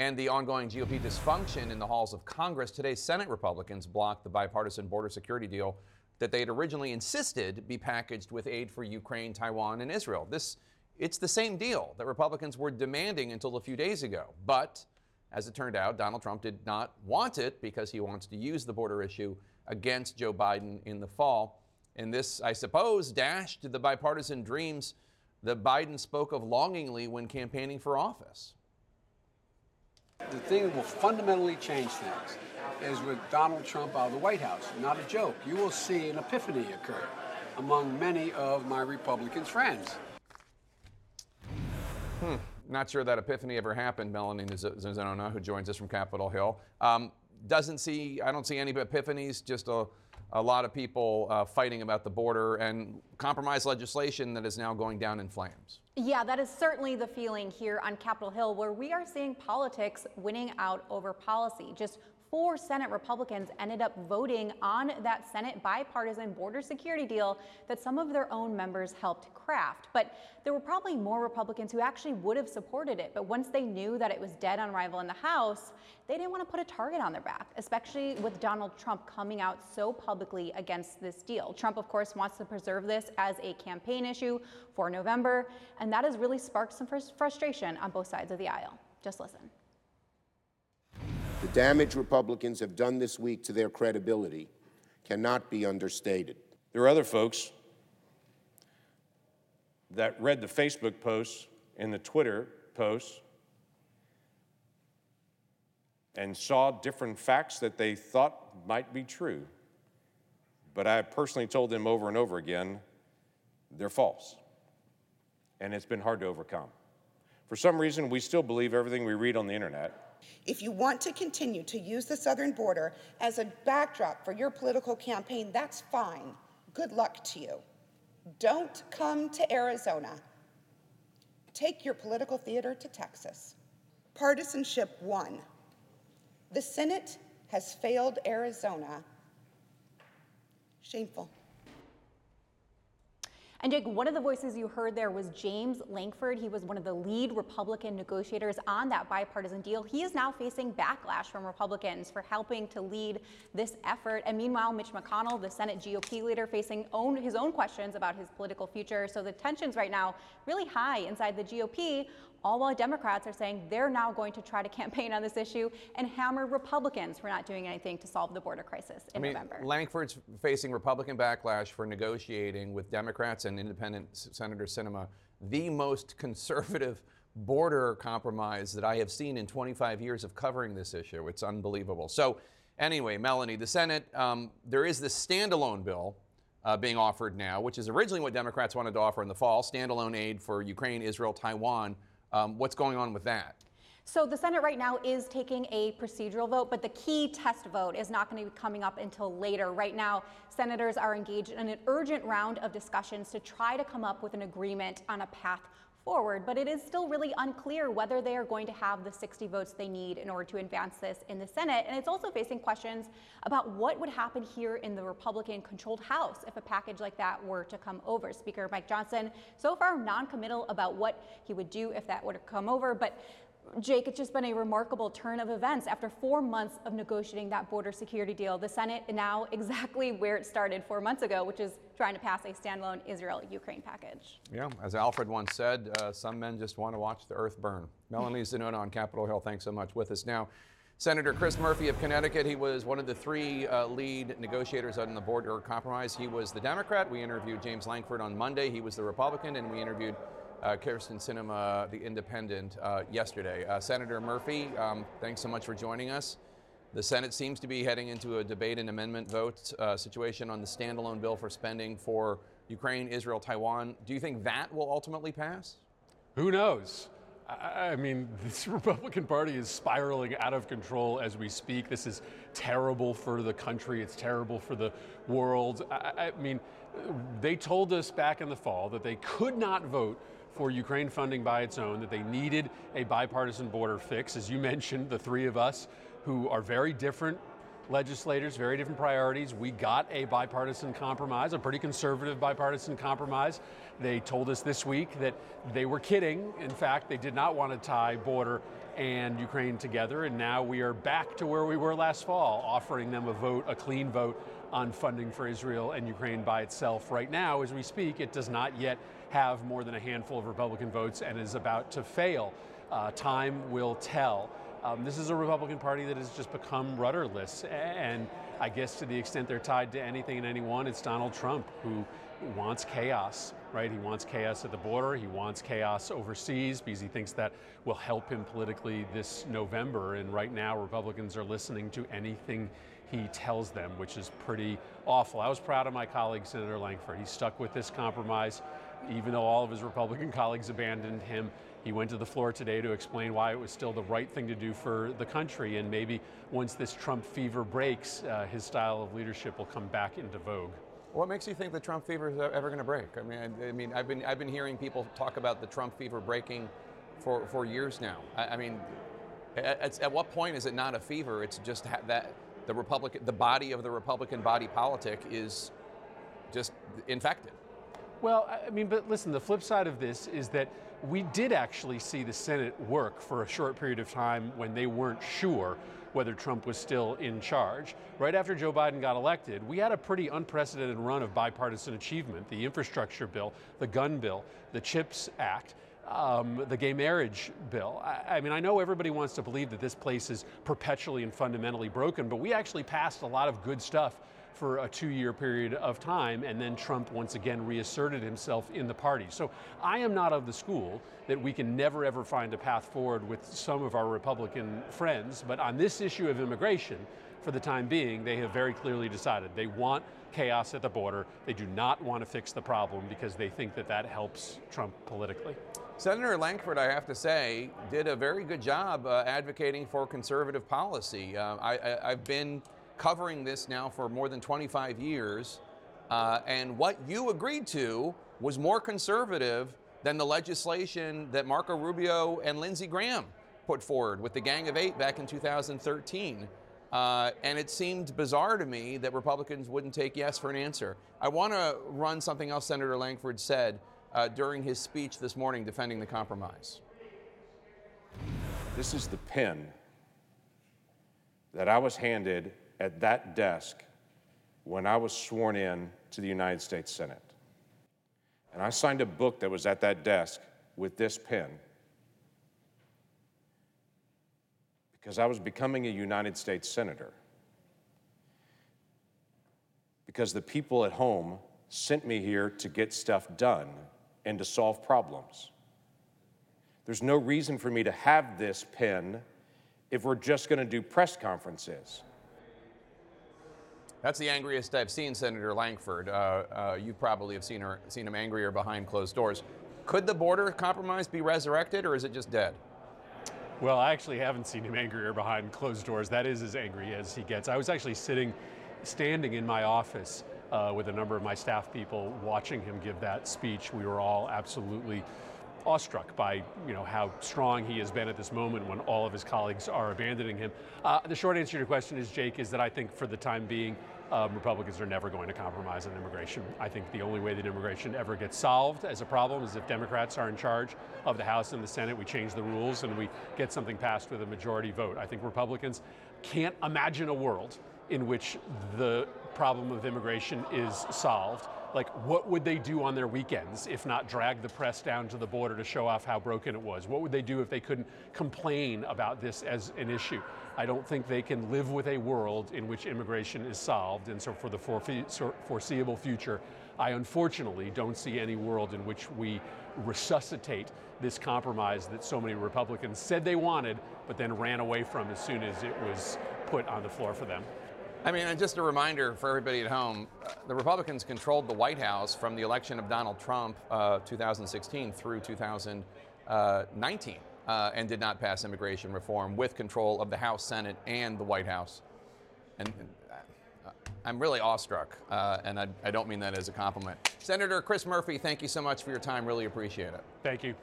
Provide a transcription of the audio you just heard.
and the ongoing GOP dysfunction in the halls of Congress, today Senate Republicans blocked the bipartisan border security deal that they had originally insisted be packaged with aid for Ukraine, Taiwan, and Israel. This it's the same deal that Republicans were demanding until a few days ago. But as it turned out, Donald Trump did not want it because he wants to use the border issue against Joe Biden in the fall. And this, I suppose, dashed the bipartisan dreams that Biden spoke of longingly when campaigning for office. The thing that will fundamentally change things is with Donald Trump out of the White House. Not a joke. You will see an epiphany occur among many of my Republican friends. Hmm. Not sure that epiphany ever happened, Melanie Zanona, who joins us from Capitol Hill. Um, doesn't see, I don't see any epiphanies, just a, a lot of people uh, fighting about the border and compromise legislation that is now going down in flames. Yeah, that is certainly the feeling here on Capitol Hill, where we are seeing politics winning out over policy. Just four Senate Republicans ended up voting on that Senate bipartisan border security deal that some of their own members helped craft. But there were probably more Republicans who actually would have supported it. But once they knew that it was dead on arrival in the House, they didn't want to put a target on their back, especially with Donald Trump coming out so publicly against this deal. Trump, of course, wants to preserve this as a campaign issue for November, and that has really sparked some frustration on both sides of the aisle. Just listen. The damage Republicans have done this week to their credibility cannot be understated. There are other folks that read the Facebook posts and the Twitter posts and saw different facts that they thought might be true. But I personally told them over and over again they're false. And it's been hard to overcome. For some reason, we still believe everything we read on the internet. If you want to continue to use the southern border as a backdrop for your political campaign, that's fine. Good luck to you. Don't come to Arizona. Take your political theater to Texas. Partisanship won. The Senate has failed Arizona. Shameful. And Jake, one of the voices you heard there was James Lankford. He was one of the lead Republican negotiators on that bipartisan deal. He is now facing backlash from Republicans for helping to lead this effort. And meanwhile, Mitch McConnell, the Senate GOP leader, facing own, his own questions about his political future. So the tensions right now really high inside the GOP all while Democrats are saying they're now going to try to campaign on this issue and hammer Republicans for not doing anything to solve the border crisis in I mean, November. Lankford's facing Republican backlash for negotiating with Democrats and independent Senator Sinema the most conservative border compromise that I have seen in 25 years of covering this issue. It's unbelievable. So, anyway, Melanie, the Senate, um, there is this standalone bill uh, being offered now, which is originally what Democrats wanted to offer in the fall standalone aid for Ukraine, Israel, Taiwan. Um, what's going on with that? So the Senate right now is taking a procedural vote, but the key test vote is not going to be coming up until later. Right now, senators are engaged in an urgent round of discussions to try to come up with an agreement on a path forward, but it is still really unclear whether they are going to have the 60 votes they need in order to advance this in the Senate. And it's also facing questions about what would happen here in the Republican controlled House if a package like that were to come over. Speaker Mike Johnson, so far non-committal about what he would do if that were to come over, but Jake, it's just been a remarkable turn of events. After four months of negotiating that border security deal, the Senate now exactly where it started four months ago, which is trying to pass a standalone Israel Ukraine package. Yeah, as Alfred once said, uh, some men just want to watch the earth burn. Melanie Zanona on Capitol Hill, thanks so much with us now. Senator Chris Murphy of Connecticut, he was one of the three uh, lead negotiators on the border compromise. He was the Democrat. We interviewed James Lankford on Monday. He was the Republican, and we interviewed uh, Kyrsten Sinema, the Independent, uh, yesterday. Uh, Senator Murphy, um, thanks so much for joining us. The Senate seems to be heading into a debate and amendment vote uh, situation on the standalone bill for spending for Ukraine, Israel, Taiwan. Do you think that will ultimately pass? Who knows? I mean, this Republican Party is spiraling out of control as we speak. This is terrible for the country. It's terrible for the world. I, I mean, they told us back in the fall that they could not vote for Ukraine funding by its own, that they needed a bipartisan border fix. As you mentioned, the three of us who are very different legislators, very different priorities. We got a bipartisan compromise, a pretty conservative bipartisan compromise. They told us this week that they were kidding. In fact, they did not want to tie border and Ukraine together, and now we are back to where we were last fall, offering them a vote, a clean vote on funding for Israel and Ukraine by itself. Right now, as we speak, it does not yet have more than a handful of Republican votes and is about to fail. Uh, time will tell. Um, this is a Republican Party that has just become rudderless, and I guess to the extent they're tied to anything and anyone, it's Donald Trump who wants chaos, right? He wants chaos at the border. He wants chaos overseas because he thinks that will help him politically this November. And right now, Republicans are listening to anything he tells them, which is pretty awful. I was proud of my colleague, Senator Lankford. He stuck with this compromise, even though all of his Republican colleagues abandoned him. He went to the floor today to explain why it was still the right thing to do for the country. And maybe once this Trump fever breaks, uh, his style of leadership will come back into vogue. What makes you think the Trump fever is ever going to break? I mean, I, I, mean, I've been I've been hearing people talk about the Trump fever breaking for, for years now. I, I mean, at, at, what point is it not a fever? It's just that the Republican, the body of the Republican body politic is just infected. Well, I mean, but listen, the flip side of this is that we did actually see the Senate work for a short period of time when they weren't sure whether Trump was still in charge. Right after Joe Biden got elected, we had a pretty unprecedented run of bipartisan achievement the infrastructure bill, the gun bill, the CHIPS Act. Um, the gay marriage bill. I, I, mean, I know everybody wants to believe that this place is perpetually and fundamentally broken, but we actually passed a lot of good stuff for a two year period of time, and then Trump once again reasserted himself in the party. So I am not of the school that we can never ever find a path forward with some of our Republican friends, but on this issue of immigration, for the time being, they have very clearly decided they want chaos at the border. They do not want to fix the problem because they think that that helps Trump politically. Senator Lankford, I have to say, did a very good job uh, advocating for conservative policy. Uh, I, have been covering this now for more than 25 years, uh, and what you agreed to was more conservative than the legislation that Marco Rubio and Lindsey Graham put forward with the Gang of Eight back in 2013. Uh, and it seemed bizarre to me that Republicans wouldn't take yes for an answer. I want to run something else Senator Lankford said uh, during his speech this morning defending the compromise. This is the pen that I was handed at that desk when I was sworn in to the United States Senate. And I signed a book that was at that desk with this pen because I was becoming a United States Senator. Because the people at home sent me here to get stuff done and to solve problems. There's no reason for me to have this pen if we're just going to do press conferences. That's the angriest I've seen Senator Lankford. Uh, uh, you probably have seen, her, seen him angrier behind closed doors. Could the border compromise be resurrected, or is it just dead? Well, I actually haven't seen him angrier behind closed doors. That is as angry as he gets. I was actually sitting, standing in my office uh, with a number of my staff people watching him give that speech. We were all absolutely awestruck by you know how strong he has been at this moment when all of his colleagues are abandoning him. Uh, the short answer to your question is, Jake, is that I think for the time being, um, Republicans are never going to compromise on immigration. I think the only way that immigration ever gets solved as a problem is if Democrats are in charge of the House and the Senate, we change the rules and we get something passed with a majority vote. I think Republicans can't imagine a world in which the problem of immigration is solved like what would they do on their weekends if not drag the press down to the border to show off how broken it was? What would they do if they couldn't complain about this as an issue? I don't think they can live with a world in which immigration is solved. And so for the foreseeable future, I unfortunately don't see any world in which we resuscitate this compromise that so many Republicans said they wanted, but then ran away from as soon as it was put on the floor for them. I mean, just a reminder for everybody at home the Republicans controlled the White House from the election of Donald Trump, uh, 2016, through 2019, uh, and did not pass immigration reform with control of the House, Senate, and the White House. And uh, I'm really awestruck, uh, and I, I don't mean that as a compliment. Senator Chris Murphy, thank you so much for your time. Really appreciate it. Thank you.